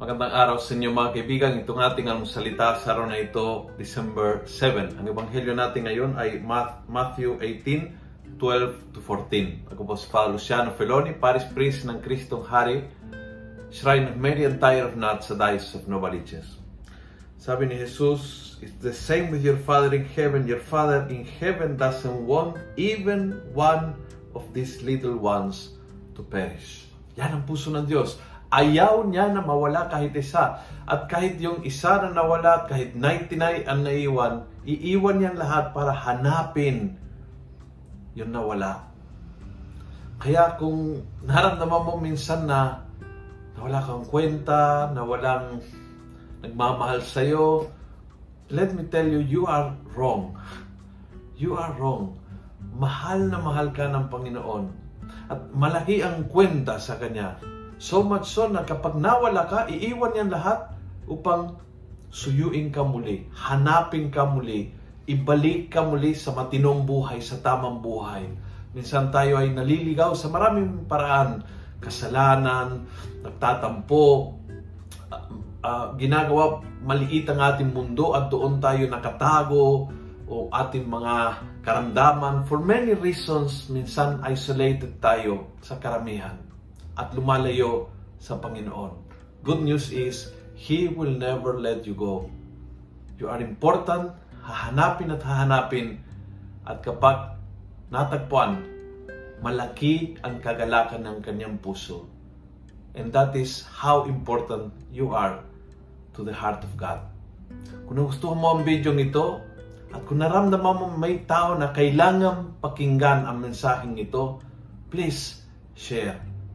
Magandang araw sa inyo mga kaibigan. Itong ating anong salita sa araw na ito, December 7. Ang ebanghelyo natin ngayon ay Matthew 18, 12 to 14. Ako po si Father Luciano Feloni, Paris Priest ng Kristong Hari, Shrine of Mary and Tire of Not sa Diocese of Novaliches. Sabi ni Jesus, It's the same with your Father in heaven. Your Father in heaven doesn't want even one of these little ones to perish. Yan ang puso ng Diyos Ayaw niya na mawala kahit isa. At kahit yung isa na nawala, kahit 99 ang naiwan, iiwan niya lahat para hanapin yung nawala. Kaya kung naramdaman mo minsan na nawala kang kwenta, nawalang nagmamahal sa'yo, let me tell you, you are wrong. You are wrong. Mahal na mahal ka ng Panginoon. At malaki ang kwenta sa Kanya So much so na kapag nawala ka, iiwan yan lahat upang suyuin ka muli, hanapin ka muli, ibalik ka muli sa matinong buhay, sa tamang buhay. Minsan tayo ay naliligaw sa maraming paraan, kasalanan, nagtatampo, uh, uh, ginagawa maliit ang ating mundo at doon tayo nakatago o ating mga karamdaman. For many reasons, minsan isolated tayo sa karamihan at lumalayo sa Panginoon. Good news is, He will never let you go. You are important, hahanapin at hahanapin, at kapag natagpuan, malaki ang kagalakan ng kanyang puso. And that is how important you are to the heart of God. Kung gusto mo ang video ito, at kung naramdaman mo may tao na kailangan pakinggan ang mensaheng ito, please share